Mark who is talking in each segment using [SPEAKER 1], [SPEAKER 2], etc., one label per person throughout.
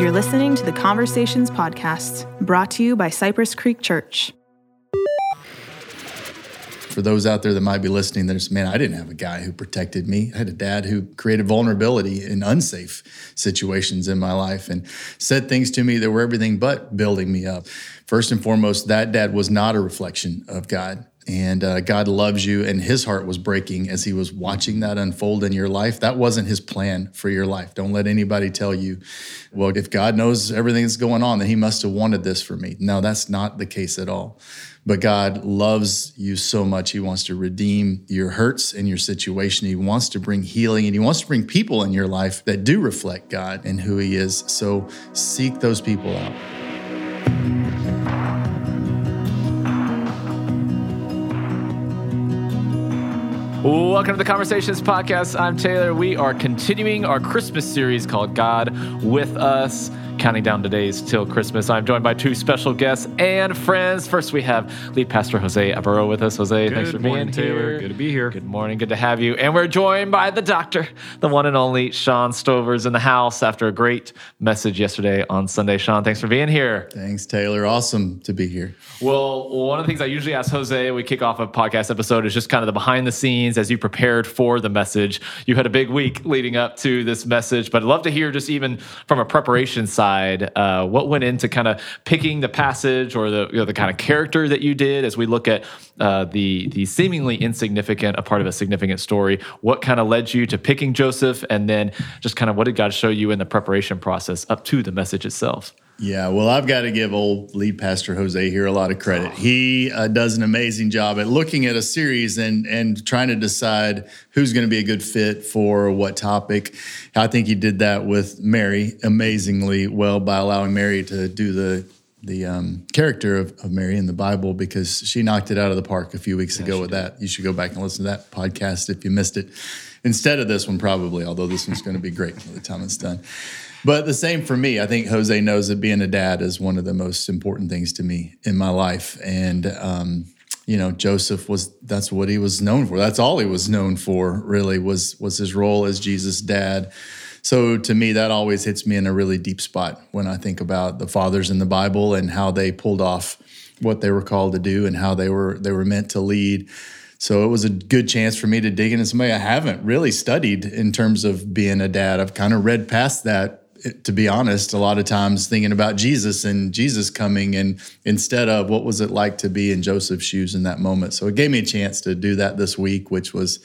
[SPEAKER 1] You're listening to the Conversations Podcast, brought to you by Cypress Creek Church.
[SPEAKER 2] For those out there that might be listening, there's, man, I didn't have a guy who protected me. I had a dad who created vulnerability in unsafe situations in my life and said things to me that were everything but building me up. First and foremost, that dad was not a reflection of God and uh, God loves you, and his heart was breaking as he was watching that unfold in your life. That wasn't his plan for your life. Don't let anybody tell you, well, if God knows everything that's going on, then he must have wanted this for me. No, that's not the case at all. But God loves you so much. He wants to redeem your hurts and your situation. He wants to bring healing and He wants to bring people in your life that do reflect God and who He is. So seek those people out.
[SPEAKER 3] Welcome to the Conversations Podcast. I'm Taylor. We are continuing our Christmas series called God with Us counting down the days till Christmas. I'm joined by two special guests and friends. First, we have lead pastor Jose Alvaro with us. Jose,
[SPEAKER 4] good
[SPEAKER 3] thanks for
[SPEAKER 4] morning,
[SPEAKER 3] being
[SPEAKER 4] Taylor.
[SPEAKER 3] here.
[SPEAKER 4] Good to be here.
[SPEAKER 3] Good morning. Good to have you. And we're joined by the doctor, the one and only Shawn Stoever's in the house after a great message yesterday on Sunday. Shawn, thanks for being here.
[SPEAKER 2] Thanks, Taylor. Awesome to be here.
[SPEAKER 3] Well, one of the things I usually ask Jose, we kick off a podcast episode, is just kind of the behind the scenes as you prepared for the message. You had a big week leading up to this message, but I'd love to hear just even from a preparation side, uh, what went into kind of picking the passage or the you know, the kind of character that you did as we look at uh, the the seemingly insignificant a part of a significant story. What kind of led you to picking Joseph, and then just kind of what did God show you in the preparation process up to the message itself?
[SPEAKER 2] Yeah, well, I've got to give old lead pastor Jose here a lot of credit. He uh, does an amazing job at looking at a series and and trying to decide who's going to be a good fit for what topic. I think he did that with Mary amazingly well by allowing Mary to do the the um, character of, of, Mary in the Bible because she knocked it out of the park a few weeks yeah, ago with did. that. You should go back and listen to that podcast if you missed it. Instead of this one, probably, although this one's going to be great by the time it's done. But the same for me. I think Jose knows that being a dad is one of the most important things to me in my life. And, um, you know, Joseph was, that's what he was known for. That's all he was known for, really, was, was his role as Jesus' dad. So to me, that always hits me in a really deep spot when I think about the fathers in the Bible and how they pulled off what they were called to do and how they were, they were meant to lead. So it was a good chance for me to dig into somebody I haven't really studied in terms of being a dad. I've kind of read past that to be honest, a lot of times thinking about Jesus and Jesus coming, and instead of what was it like to be in Joseph's shoes in that moment. So it gave me a chance to do that this week, which was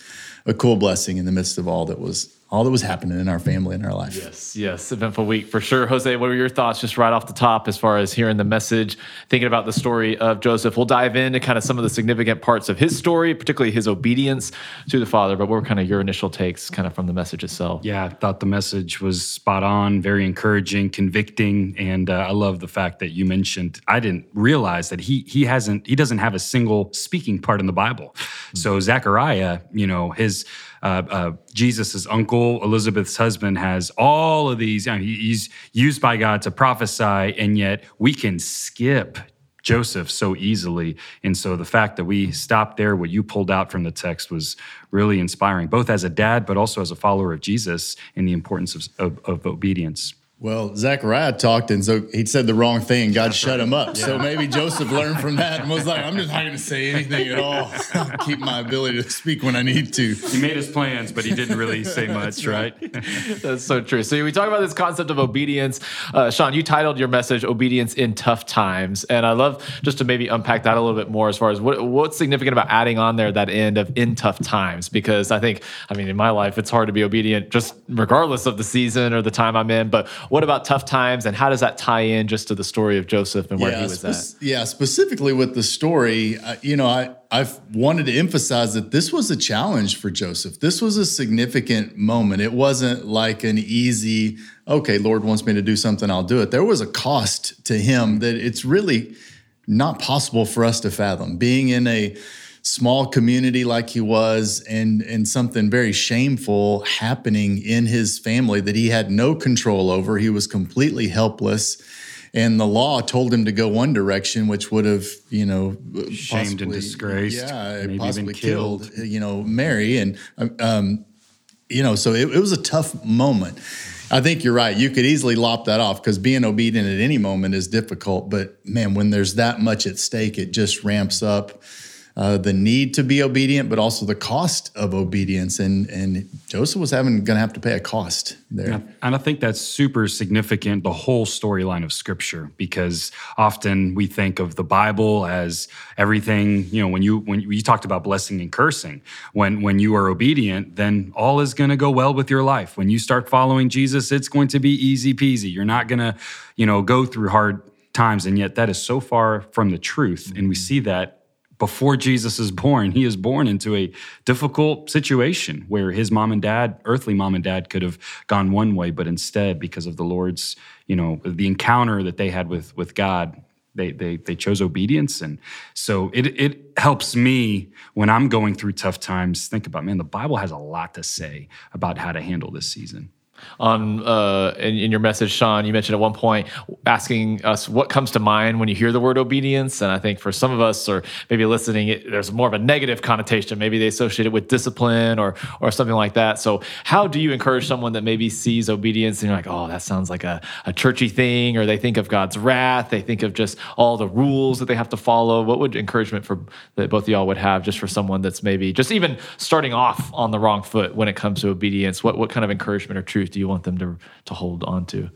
[SPEAKER 2] a cool blessing in the midst of all that was all that was happening in our family and our life.
[SPEAKER 3] Yes, yes, eventful week for sure. Jose, what were your thoughts just right off the top as far as hearing the message, thinking about the story of Joseph? We'll dive into kind of some of the significant parts of his story, particularly his obedience to the father. But what were kind of your initial takes, kind of from the message itself?
[SPEAKER 4] Yeah, I thought the message was spot on, very encouraging, convicting, and uh, I love the fact that you mentioned. I didn't realize that he he hasn't he doesn't have a single speaking part in the Bible. Mm-hmm. So Zechariah, you know, his uh, uh, Jesus' uncle, Elizabeth's husband, has all of these. He's used by God to prophesy, and yet we can skip Joseph so easily. And so the fact that we stopped there, what you pulled out from the text was really inspiring, both as a dad, but also as a follower of Jesus and the importance of, of, of obedience.
[SPEAKER 2] Well, Zechariah talked, and so he said the wrong thing. God That's shut right. him up. Yeah. So maybe Joseph learned from that and was like, "I'm just not going to say anything at all. I'll keep my ability to speak when I need to."
[SPEAKER 4] He made his plans, but he didn't really say much, right?
[SPEAKER 3] That's so true. So we talk about this concept of obedience. Uh, Shawn, you titled your message "Obedience in Tough Times," and I love just to maybe unpack that a little bit more as far as what, what's significant about adding on there that end of "in tough times," because I think, I mean, in my life, it's hard to be obedient just regardless of the season or the time I'm in, but what about tough times, and how does that tie in just to the story of Joseph and where yeah, he was spe-
[SPEAKER 2] at? Yeah, specifically with the story, uh, you know, I I've wanted to emphasize that this was a challenge for Joseph. This was a significant moment. It wasn't like an easy, okay, Lord wants me to do something, I'll do it. There was a cost to him that it's really not possible for us to fathom. Being in a small community like he was and and something very shameful happening in his family that he had no control over he was completely helpless and the law told him to go one direction which would have you know
[SPEAKER 4] shamed and disgraced
[SPEAKER 2] yeah possibly killed. killed. you know mary and um, you know so it, it was a tough moment I think you're right. You could easily lop that off because being obedient at any moment is difficult. But man, when there's that much at stake, it just ramps up uh, the need to be obedient, but also the cost of obedience. And and Joseph was having going to have to pay a cost there.
[SPEAKER 4] And I think that's super significant, the whole storyline of Scripture, because often we think of the Bible as everything. You know, when you when you talked about blessing and cursing, when when you are obedient, then all is going to go well with your life. When you start following Jesus, it's going to be easy peasy. You're not going to, you know, go through hard times and yet that is so far from the truth and we see that before Jesus is born, he is born into a difficult situation where his mom and dad, earthly mom and dad, could have gone one way, but instead, because of the Lord's, you know, the encounter that they had with with God, they they they chose obedience, and so it it helps me when I'm going through tough times. Think about man, the Bible has a lot to say about how to handle this season
[SPEAKER 3] on uh, in, in, your message, Shawn. You mentioned at one point asking us what comes to mind when you hear the word obedience, and I think for some of us, or maybe listening, it, there's more of a negative connotation. Maybe they associate it with discipline or or something like that. So, how do you encourage someone that maybe sees obedience and you're like, oh, that sounds like a, a churchy thing, or they think of God's wrath, they think of just all the rules that they have to follow? What would encouragement for that both of y'all would have just for someone that's maybe just even starting off on the wrong foot when it comes to obedience? What what kind of encouragement or truth do you want them to to hold on to?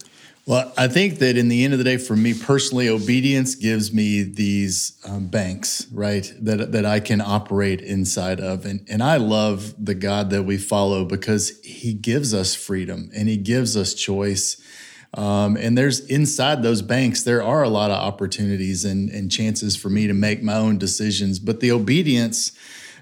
[SPEAKER 2] Well, I think that in the end of the day, for me personally, obedience gives me these um, banks, right, that that I can operate inside of, and and I love the God that we follow because He gives us freedom and He gives us choice. Um, and there's inside those banks, there are a lot of opportunities and, and chances for me to make my own decisions. But the obedience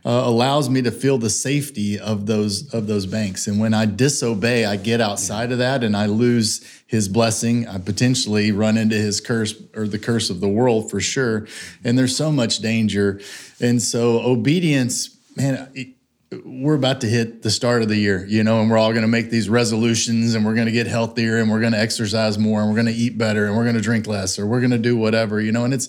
[SPEAKER 2] uh, allows me to feel the safety of those of those banks. And when I disobey, I get outside of that and I lose His blessing. I potentially run into His curse or the curse of the world for sure. And there's so much danger. And so obedience, man. It, we're about to hit the start of the year, you know, and we're all going to make these resolutions and we're going to get healthier and we're going to exercise more and we're going to eat better and we're going to drink less or we're going to do whatever, you know, and it's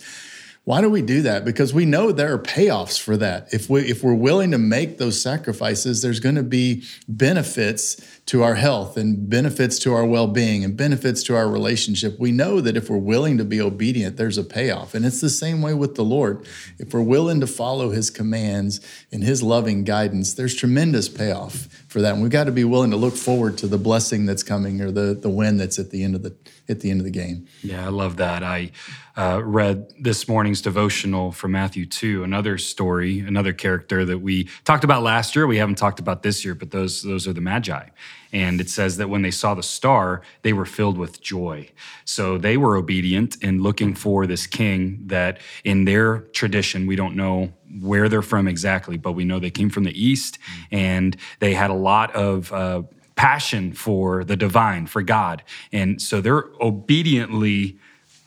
[SPEAKER 2] why do we do that? Because we know there are payoffs for that. If we if we're willing to make those sacrifices, there's going to be benefits to our health and benefits to our well-being and benefits to our relationship. We know that if we're willing to be obedient, there's a payoff. And it's the same way with the Lord. If we're willing to follow his commands and his loving guidance, there's tremendous payoff for that. And we've got to be willing to look forward to the blessing that's coming or the the win that's at the end of the at the end of the game.
[SPEAKER 4] Yeah, I love that. I uh, read this morning's devotional from Matthew 2, another story, another character that we talked about last year. We haven't talked about this year, but those, those are the Magi. And it says that when they saw the star, they were filled with joy. So they were obedient in looking for this king that, in their tradition, we don't know where they're from exactly, but we know they came from the east and they had a lot of. Uh, passion for the divine, for God. And so they're obediently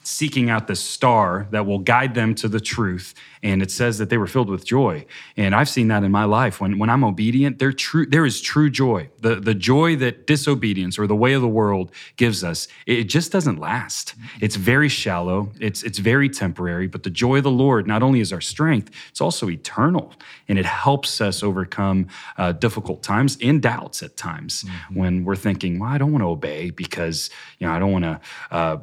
[SPEAKER 4] seeking out the star that will guide them to the truth. And it says that they were filled with joy. And I've seen that in my life. When, when I'm obedient, there, true, there is true joy. The, the joy that disobedience or the way of the world gives us, it just doesn't last. It's very shallow, it's, it's very temporary. But the joy of the Lord not only is our strength, it's also eternal. And it helps us overcome uh, difficult times and doubts at times mm-hmm. when we're thinking, well, I don't want to obey because, you know, I don't want to. Uh,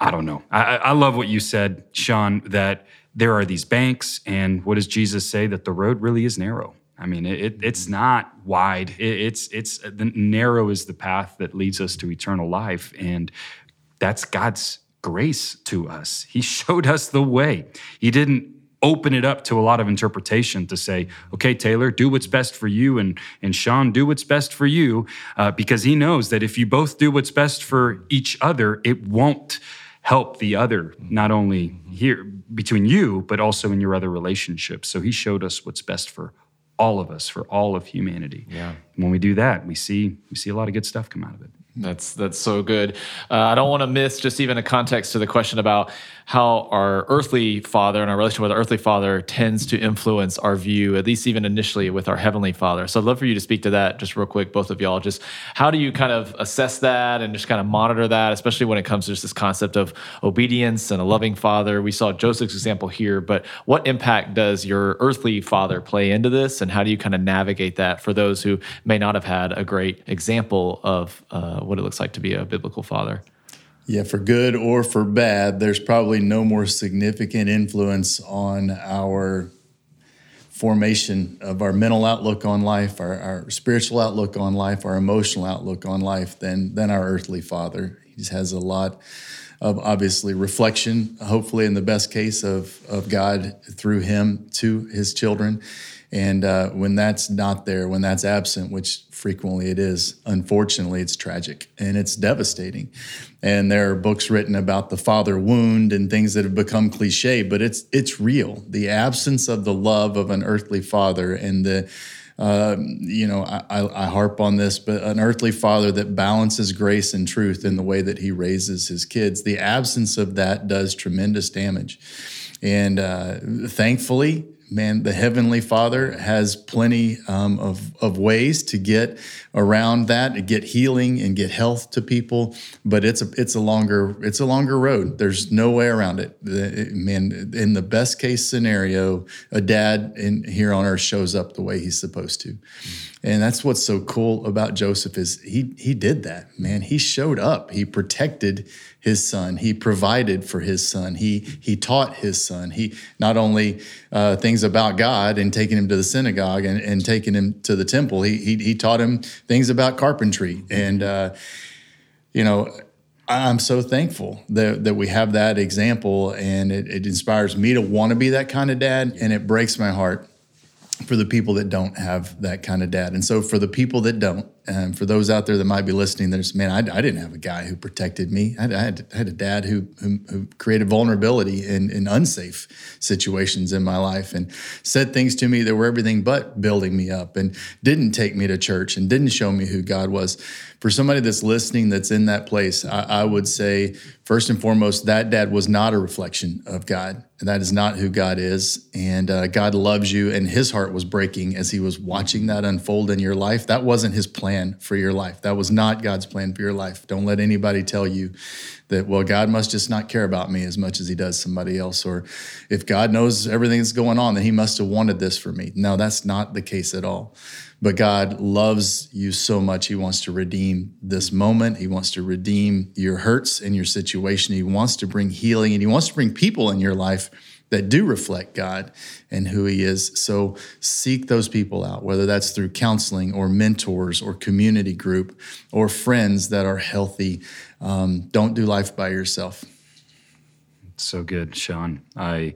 [SPEAKER 4] I don't know. I, I love what you said, Shawn, that there are these banks, and what does Jesus say? That the road really is narrow. I mean, it, it's mm-hmm. not wide. It, it's it's the narrow is the path that leads us to eternal life, and that's God's grace to us. He showed us the way. He didn't open it up to a lot of interpretation to say, okay, Taylor, do what's best for you, and and Shawn, do what's best for you, uh, because He knows that if you both do what's best for each other, it won't help the other, not only here between you, but also in your other relationships. So he showed us what's best for all of us, for all of humanity.
[SPEAKER 3] Yeah.
[SPEAKER 4] When we do that, we see we see a lot of good stuff come out of it.
[SPEAKER 3] That's that's so good. Uh, I don't want to miss just even a context to the question about how our earthly father and our relationship with our earthly father tends to influence our view, at least even initially with our heavenly father. So I'd love for you to speak to that just real quick, both of y'all. Just how do you kind of assess that and just kind of monitor that, especially when it comes to just this concept of obedience and a loving father? We saw Joseph's example here, but what impact does your earthly father play into this, and how do you kind of navigate that for those who may not have had a great example of uh, what it looks like to be a biblical father.
[SPEAKER 2] Yeah, for good or for bad, there's probably no more significant influence on our formation of our mental outlook on life, our, our spiritual outlook on life, our emotional outlook on life than, than our earthly father. He has a lot of obviously reflection, hopefully in the best case of, of God through him to his children. And uh, when that's not there, when that's absent, which frequently it is, unfortunately, it's tragic and it's devastating. And there are books written about the father wound and things that have become cliche, but it's it's real. The absence of the love of an earthly father and the uh, you know, I, I, harp on this, but an earthly father that balances grace and truth in the way that he raises his kids, the absence of that does tremendous damage. And uh, thankfully, man, the Heavenly Father has plenty um, of, of ways to get around that, to get healing and get health to people. But it's a it's a longer it's a longer road. There's no way around it. Man, in the best case scenario, a dad in here on earth shows up the way he's supposed to. And that's what's so cool about Joseph is he he did that, man. He showed up. He protected his son. He provided for his son. He he taught his son. He not only uh, things about God and taking him to the synagogue and, and taking him to the temple. He he, he taught him things about carpentry. And uh, you know, I'm so thankful that, that we have that example, and it, it inspires me to want to be that kind of dad, and it breaks my heart for the people that don't have that kind of dad. And so for the people that don't, and for those out there that might be listening, there's man, I, I didn't have a guy who protected me. I, I, had, I had, a dad who, who, who created vulnerability in, in, unsafe situations in my life and said things to me that were everything but building me up and didn't take me to church and didn't show me who God was. For somebody that's listening that's in that place, I, I would say first and foremost that dad was not a reflection of God. And that is not who God is. And uh, God loves you. And his heart was breaking as he was watching that unfold in your life. That wasn't his plan for your life. That was not God's plan for your life. Don't let anybody tell you that, well, God must just not care about me as much as he does somebody else. Or if God knows everything that's going on, then he must have wanted this for me. No, that's not the case at all. But God loves you so much. He wants to redeem this moment. He wants to redeem your hurts and your situation. He wants to bring healing and He wants to bring people in your life that do reflect God and who He is. So seek those people out, whether that's through counseling or mentors or community group or friends that are healthy. Um, don't do life by yourself.
[SPEAKER 4] So good, Shawn. I,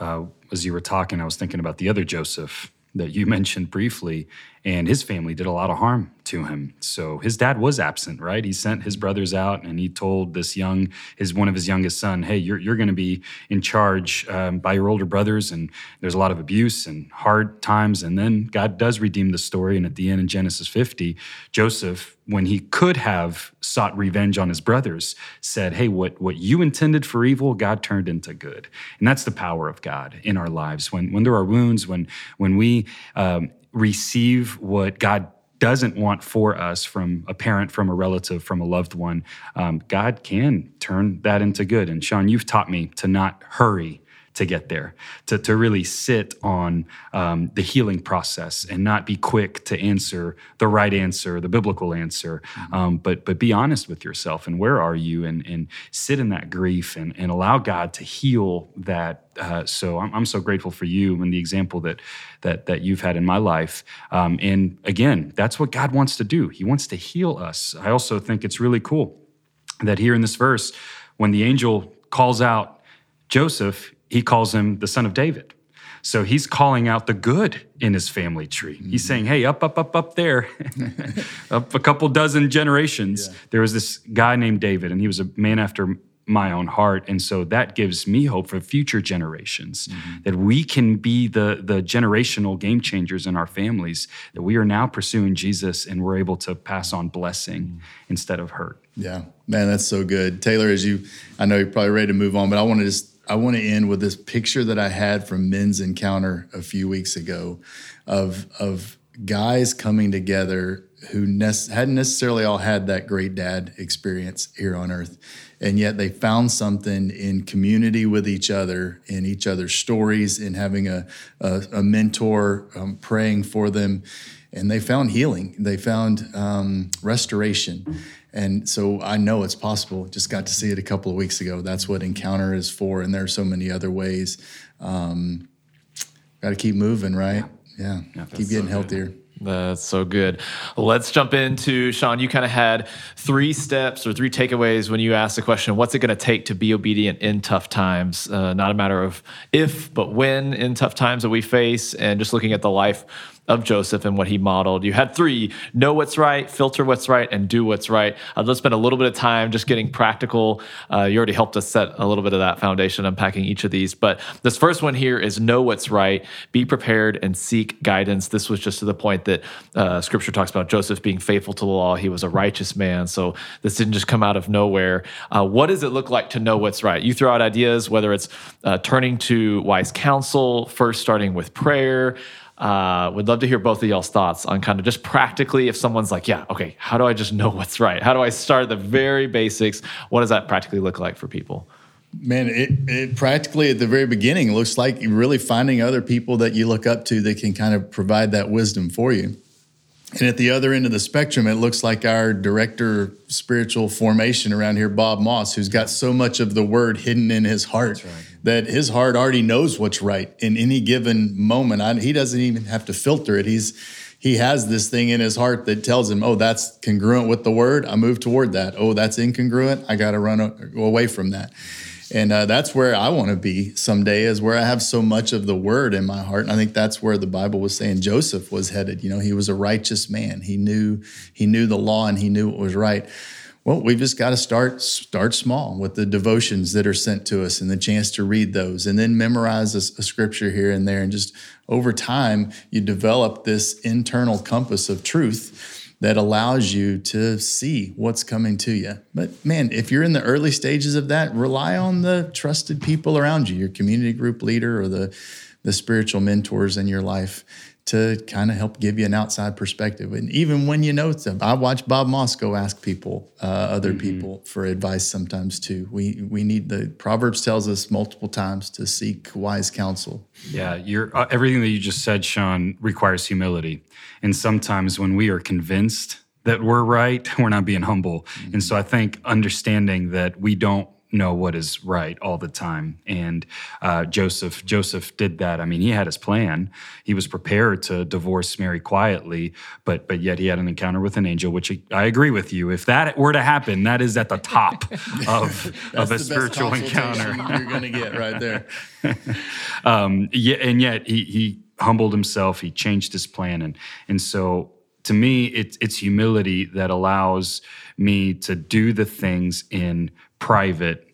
[SPEAKER 4] uh, as you were talking, I was thinking about the other Joseph that you mentioned briefly, and his family did a lot of harm to him. So his dad was absent, right? He sent his brothers out, and he told this young, his one of his youngest son, "Hey, you're you're going to be in charge um, by your older brothers." And there's a lot of abuse and hard times, and then God does redeem the story. And at the end, in Genesis 50, Joseph, when he could have sought revenge on his brothers, said, "Hey, what what you intended for evil, God turned into good." And that's the power of God in our lives. When when there are wounds, when when we um, receive what God doesn't want for us from a parent, from a relative, from a loved one, um, God can turn that into good. And Shawn, you've taught me to not hurry to get there, to, to really sit on um, the healing process and not be quick to answer the right answer, the biblical answer, mm-hmm. um, but but be honest with yourself and where are you and and sit in that grief and, and allow God to heal that. Uh, so I'm, I'm so grateful for you and the example that that that you've had in my life. Um, and again, that's what God wants to do. He wants to heal us. I also think it's really cool that here in this verse, when the angel calls out Joseph, he calls him the son of David. So he's calling out the good in his family tree. Mm-hmm. He's saying, hey, up, up, up, up there, up a couple dozen generations, yeah. there was this guy named David, and he was a man after my own heart. And so that gives me hope for future generations mm-hmm. that we can be the, the generational game changers in our families, that we are now pursuing Jesus and we're able to pass on blessing mm-hmm. instead of hurt.
[SPEAKER 2] Yeah, man, that's so good. Taylor, as you, I know you're probably ready to move on, but I want to just I want to end with this picture that I had from Men's Encounter a few weeks ago of of guys coming together who ne- hadn't necessarily all had that great dad experience here on earth and yet they found something in community with each other in each other's stories in having a, a, a mentor um, praying for them and they found healing. They found um, restoration. And so I know it's possible. Just got to see it a couple of weeks ago. That's what Encounter is for. And there are so many other ways. Um, got to keep moving, right? Yeah. yeah. keep getting so healthier.
[SPEAKER 3] That's so good. Let's jump into Shawn. You kind of had three steps or three takeaways when you asked the question, What's it going to take to be obedient in tough times? Uh, not a matter of if, but when in tough times that we face, and just looking at the life of Joseph and what he modeled. You had three know what's right, filter what's right, and do what's right. Uh, let's spend a little bit of time just getting practical. Uh, you already helped us set a little bit of that foundation, unpacking each of these. But this first one here is know what's right, be prepared, and seek guidance. This was just to the point that uh, scripture talks about Joseph being faithful to the law. He was a righteous man. So this didn't just come out of nowhere. Uh, what does it look like to know what's right? You throw out ideas, whether it's uh, turning to wise counsel, first starting with prayer. Uh, would love to hear both of y'all's thoughts on kind of just practically if someone's like, yeah, okay, how do I just know what's right? How do I start the very basics? What does that practically look like for people?
[SPEAKER 2] Man, it, it practically at the very beginning looks like really finding other people that you look up to that can kind of provide that wisdom for you. And at the other end of the spectrum, it looks like our director of spiritual formation around here, Bob Moss, who's got so much of the word hidden in his heart right. That his heart already knows what's right in any given moment. I, he doesn't even have to filter it. He's he has this thing in his heart that tells him, "Oh, that's congruent with the word. I move toward that. Oh, that's incongruent. I got to run away from that." and uh, that's where I want to be someday. Is where I have so much of the Word in my heart, and I think that's where the Bible was saying Joseph was headed. You know, he was a righteous man. He knew he knew the law and he knew what was right. Well, we've just got to start start small with the devotions that are sent to us and the chance to read those, and then memorize a, a scripture here and there, and just over time you develop this internal compass of truth that allows you to see what's coming to you. But man, if you're in the early stages of that, rely on the trusted people around you, your community group leader or the the spiritual mentors in your life to kind of help give you an outside perspective. And even when you know them, I watch Bob Moss go ask people, uh, other mm-hmm. people, for advice sometimes too. We we need the Proverbs tells us multiple times to seek wise counsel.
[SPEAKER 4] Yeah, you're uh, everything that you just said, Shawn, requires humility. And sometimes when we are convinced that we're right, we're not being humble. Mm-hmm. And so I think understanding that we don't know what is right all the time. And uh, Joseph, Joseph did that. I mean, he had his plan. He was prepared to divorce Mary quietly, but but yet he had an encounter with an angel. Which I agree with you. If that were to happen, that is at the top of of a spiritual encounter
[SPEAKER 2] you're going to get right there.
[SPEAKER 4] um, yeah, and yet he he humbled himself. He changed his plan, and and so to me, it's it's humility that allows me to do the things in private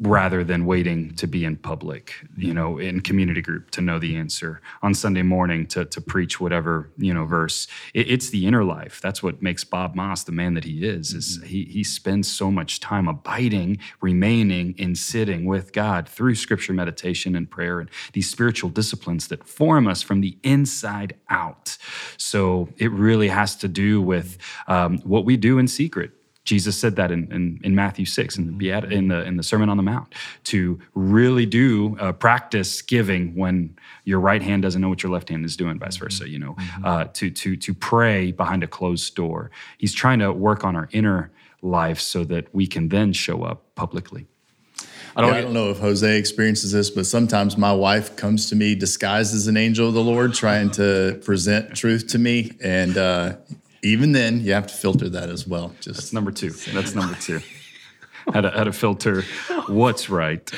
[SPEAKER 4] rather than waiting to be in public, you know, in community group to know the answer on Sunday morning to, to preach whatever, you know, verse. It, it's the inner life. That's what makes Bob Moss the man that he is, is mm-hmm. he, he spends so much time abiding, remaining and sitting with God through scripture meditation and prayer and these spiritual disciplines that form us from the inside out. So it really has to do with um, what we do in secret Jesus said that in, in, in Matthew 6 in the, in, the, in the Sermon on the Mount to really do uh, practice giving when your right hand doesn't know what your left hand is doing, vice versa, you know, mm-hmm. uh, to, to, to pray behind a closed door. He's trying to work on our inner life so that we can then show up publicly.
[SPEAKER 2] I don't, yeah, I don't know if Jose experiences this, but sometimes my wife comes to me disguised as an angel of the Lord, trying to present truth to me. And uh, even then, you have to filter that as well.
[SPEAKER 4] Just That's number two. That's number two how to how to filter what's right.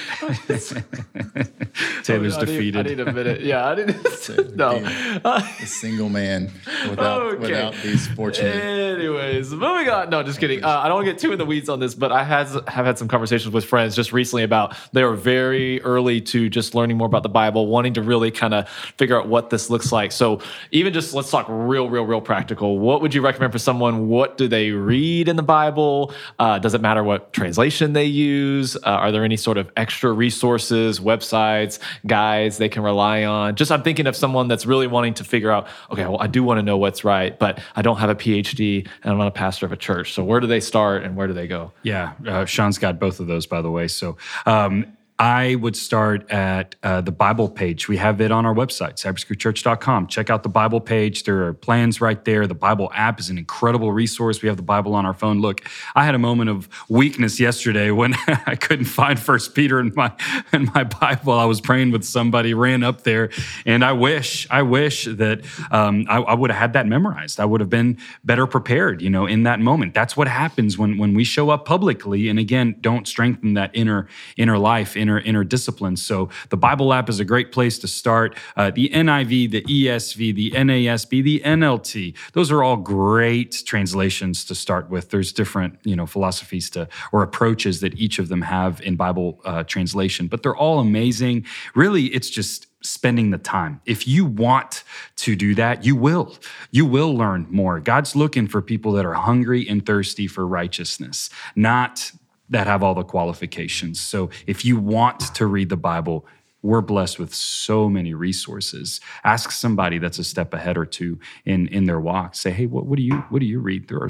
[SPEAKER 4] Taylor's
[SPEAKER 3] I need,
[SPEAKER 4] defeated.
[SPEAKER 3] I need a minute. Yeah, I didn't. no,
[SPEAKER 2] a single man without okay. without these fortunate.
[SPEAKER 3] Anyways, moving on. No, just kidding. Uh, I don't want to get too in the weeds on this, but I has have had some conversations with friends just recently about they were very early to just learning more about the Bible, wanting to really kind of figure out what this looks like. So even just let's talk real, real, real practical. What would you recommend for someone? What do they read in the Bible? Uh, does it matter what translation? Translation they use? Uh, are there any sort of extra resources, websites, guides they can rely on? Just I'm thinking of someone that's really wanting to figure out, okay, well, I do want to know what's right, but I don't have a PhD and I'm not a pastor of a church. So where do they start and where do they go?
[SPEAKER 4] Yeah, uh, Shawn's got both of those, by the way. So um, I would start at uh, the Bible page. We have it on our website, cypresscreekchurch.com. Check out the Bible page. There are plans right there. The Bible app is an incredible resource. We have the Bible on our phone. Look, I had a moment of weakness yesterday when I couldn't find First Peter in my in my Bible. I was praying with somebody, ran up there, and I wish, I wish that um, I, I would have had that memorized. I would have been better prepared, you know, in that moment. That's what happens when when we show up publicly, and again, don't strengthen that inner inner life, inner inner disciplines. So the Bible app is a great place to start. Uh, the NIV, the ESV, the NASB, the NLT. Those are all great translations to start with. There's different you know philosophies to or approaches that each of them have in Bible uh, translation, but they're all amazing. Really, it's just spending the time. If you want to do that, you will. You will learn more. God's looking for people that are hungry and thirsty for righteousness, not that have all the qualifications. So if you want to read the Bible, we're blessed with so many resources. Ask somebody that's a step ahead or two in in their walk. Say, hey, what, what do you what do you read? There are,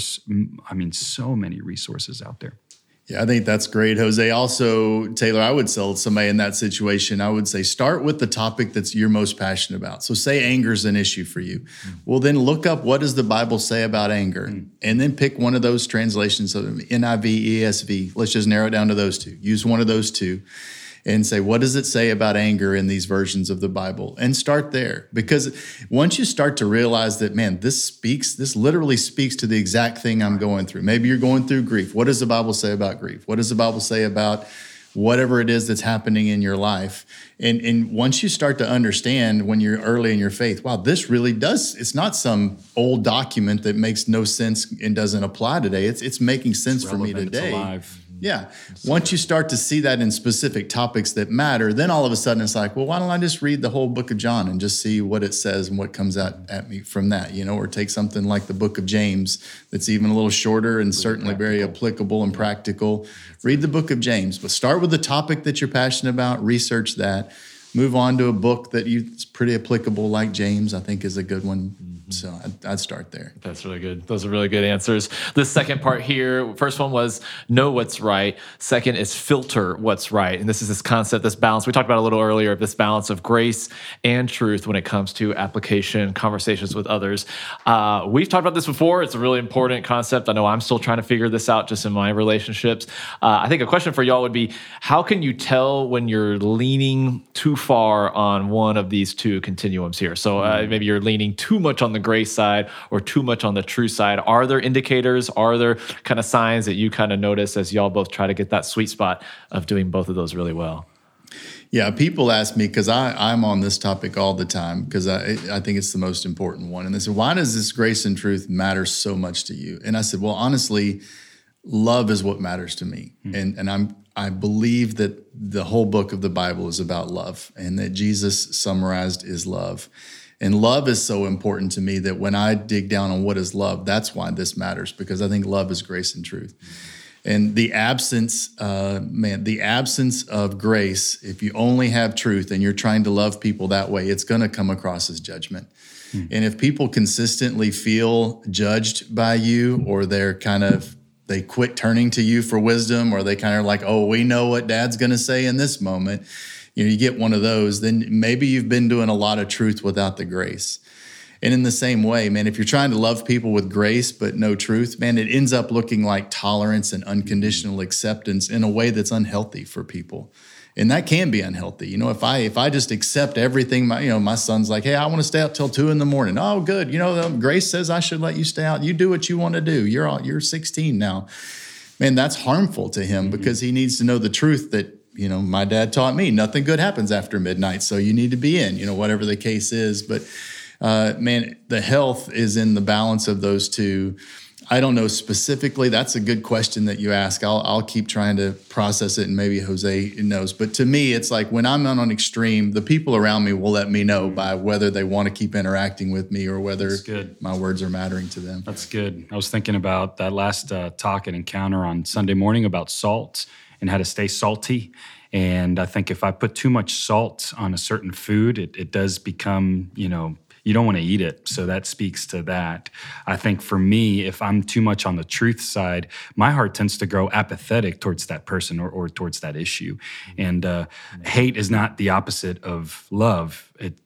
[SPEAKER 4] I mean, so many resources out there.
[SPEAKER 2] Yeah, I think that's great, Jose. Also, Taylor, I would tell somebody in that situation, I would say start with the topic that's you're most passionate about. So, say anger is an issue for you. Mm. Well, then look up what does the Bible say about anger, mm. and then pick one of those translations of NIV, ESV. Let's just narrow it down to those two. Use one of those two, and say, what does it say about anger in these versions of the Bible? And start there. Because once you start to realize that, man, this speaks, this literally speaks to the exact thing I'm going through. Maybe you're going through grief. What does the Bible say about grief? What does the Bible say about whatever it is that's happening in your life. And, and once you start to understand when you're early in your faith, wow, this really does, it's not some old document that makes no sense and doesn't apply today. It's, it's making sense it's for me today. Yeah. Once you start to see that in specific topics that matter, then all of a sudden it's like, well, why don't I just read the whole book of John and just see what it says and what comes out at me from that, you know, or take something like the book of James that's even a little shorter and certainly very applicable and practical. Read the book of James, but start with the topic that you're passionate about, research that move on to a book that you it's pretty applicable like james i think is a good one mm-hmm. So I'd, I'd, start there.
[SPEAKER 3] That's really good. Those are really good answers. The second part here first one was know what's right. Second is filter what's right. And this is this concept this balance we talked about a little earlier of this balance of grace and truth when it comes to application conversations with others. Uh, we've talked about this before. It's a really important concept. I know i'm still trying to figure this out just in my relationships. Uh, i think a question for y'all would be how can you tell when you're leaning too far on one of these two continuums here. So uh, mm-hmm. maybe you're leaning too much on the grace side or too much on the true side. Are there indicators? Are there kind of signs that you kind of notice as y'all both try to get that sweet spot of doing both of those really well?
[SPEAKER 2] Yeah, people ask me because I'm on this topic all the time because I, I think it's the most important one. And they said, why does this grace and truth matter so much to you? And I said, well, honestly, love is what matters to me. Mm-hmm. And, and I'm I believe that the whole book of the Bible is about love and that Jesus summarized is love. And love is so important to me that when I dig down on what is love, that's why this matters because I think love is grace and truth. And the absence, uh, man, the absence of grace, if you only have truth and you're trying to love people that way, it's going to come across as judgment. Hmm. And if people consistently feel judged by you or they're kind of they quit turning to you for wisdom or they kind of like oh we know what dad's going to say in this moment you know you get one of those then maybe you've been doing a lot of truth without the grace and in the same way man if you're trying to love people with grace but no truth man it ends up looking like tolerance and unconditional acceptance in a way that's unhealthy for people and that can be unhealthy. You know, if I if I just accept everything, my you know my son's like, hey, I want to stay out till two in the morning. Oh, good. You know, Grace says I should let you stay out. You do what you want to do. You're all, you're 16 now. Man, that's harmful to him mm-hmm. because he needs to know the truth that you know my dad taught me nothing good happens after midnight. So you need to be in. You know, whatever the case is, but. Uh, man, the health is in the balance of those two. I don't know specifically. That's a good question that you ask. I'll, I'll keep trying to process it, and maybe Jose knows. But to me, it's like when I'm on an extreme, the people around me will let me know by whether they want to keep interacting with me or whether my words are mattering to them.
[SPEAKER 4] That's good. I was thinking about that last uh, talk and encounter on Sunday morning about salt and how to stay salty. And I think if I put too much salt on a certain food, it, it does become, you know, you don't want to eat it. So that speaks to that. I think for me, if I'm too much on the truth side, my heart tends to grow apathetic towards that person or, or towards that issue. And uh, hate is not the opposite of love. It,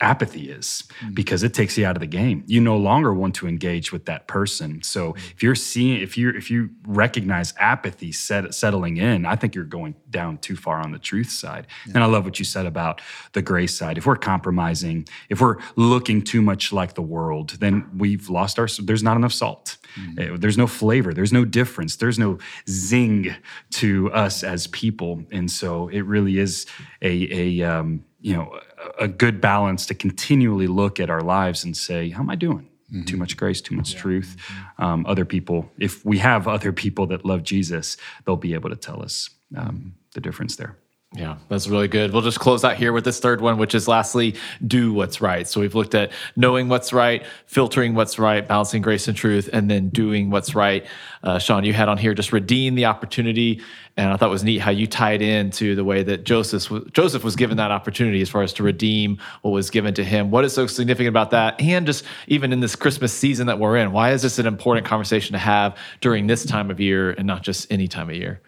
[SPEAKER 4] apathy is mm. because it takes you out of the game. You no longer want to engage with that person. So mm. if you're seeing, if you if you recognize apathy set, settling in, I think you're going down too far on the truth side. Yeah. And I love what you said about the grace side. If we're compromising, if we're looking too much like the world, then we've lost our. There's not enough salt. Mm. There's no flavor. There's no difference. There's no zing to us as people. And so it really is a a um, you know a good balance to continually look at our lives and say, how am I doing? Mm-hmm. Too much grace, too much yeah. truth. Mm-hmm. Um, other people, if we have other people that love Jesus, they'll be able to tell us um, the difference there.
[SPEAKER 3] Yeah, that's really good. We'll just close out here with this third one, which is lastly, do what's right. So we've looked at knowing what's right, filtering what's right, balancing grace and truth, and then doing what's right. Uh, Shawn, you had on here just redeem the opportunity. And I thought it was neat how you tied into the way that Joseph, Joseph was given that opportunity as far as to redeem what was given to him. What is so significant about that? And just even in this Christmas season that we're in, why is this an important conversation to have during this time of year and not just any time of year?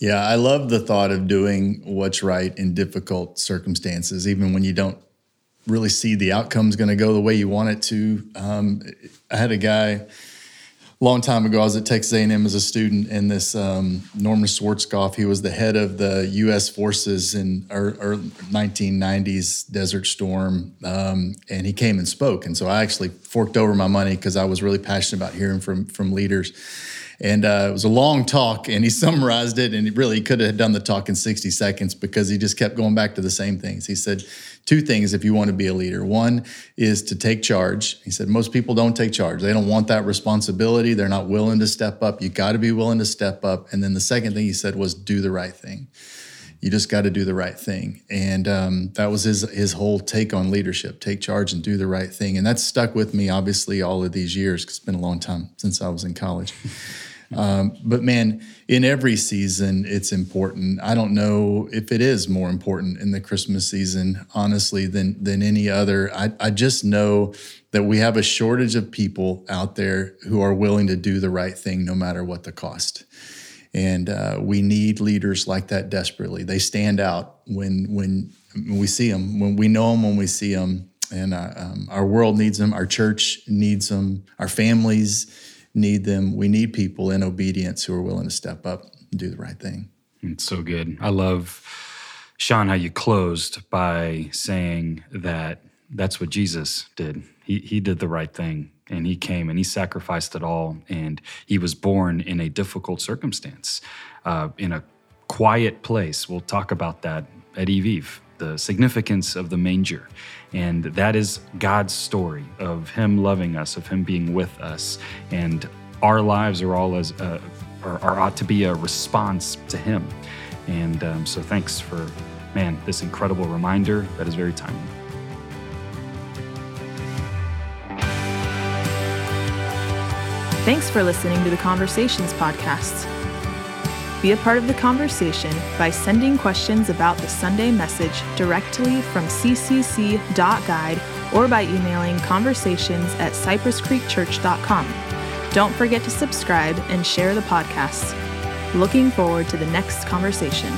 [SPEAKER 2] Yeah, I love the thought of doing what's right in difficult circumstances, even when you don't really see the outcome's going to go the way you want it to. Um, I had a guy a long time ago. I was at Texas A&M as a student, and this um, Norman Schwarzkopf, he was the head of the U.S. forces in our, 1990s Desert Storm, um, and he came and spoke. And so I actually forked over my money because I was really passionate about hearing from from leaders. And uh, it was a long talk, and he summarized it. And he really could have done the talk in 60 seconds because he just kept going back to the same things. He said, Two things if you want to be a leader. One is to take charge. He said, Most people don't take charge. They don't want that responsibility. They're not willing to step up. You got to be willing to step up. And then the second thing he said was, Do the right thing you just got to do the right thing and um, that was his his whole take on leadership take charge and do the right thing and that's stuck with me obviously all of these years because it's been a long time since i was in college um, but man, in every season, it's important. I don't know if it is more important in the Christmas season, honestly, than than any other. I, I just know that we have a shortage of people out there who are willing to do the right thing, no matter what the cost. And uh, we need leaders like that desperately. They stand out when when we see them, when we know them, when we see them. And uh, um, our world needs them. Our church needs them. Our families need them. We need people in obedience who are willing to step up and do the right thing.
[SPEAKER 4] It's so good. I love, Shawn, how you closed by saying that that's what Jesus did. He, he did the right thing and he came and he sacrificed it all. And he was born in a difficult circumstance, uh, in a quiet place. We'll talk about that at Eviv, the significance of the manger. And that is God's story of Him loving us, of Him being with us. And our lives are all as, uh, are, are, ought to be a response to Him. And um, so thanks for, man, this incredible reminder that is very timely.
[SPEAKER 1] Thanks for listening to the Conversations podcast. Be a part of the conversation by sending questions about the Sunday message directly from ccc.guide or by emailing conversations at cypresscreekchurch.com. Don't forget to subscribe and share the podcast. Looking forward to the next conversation.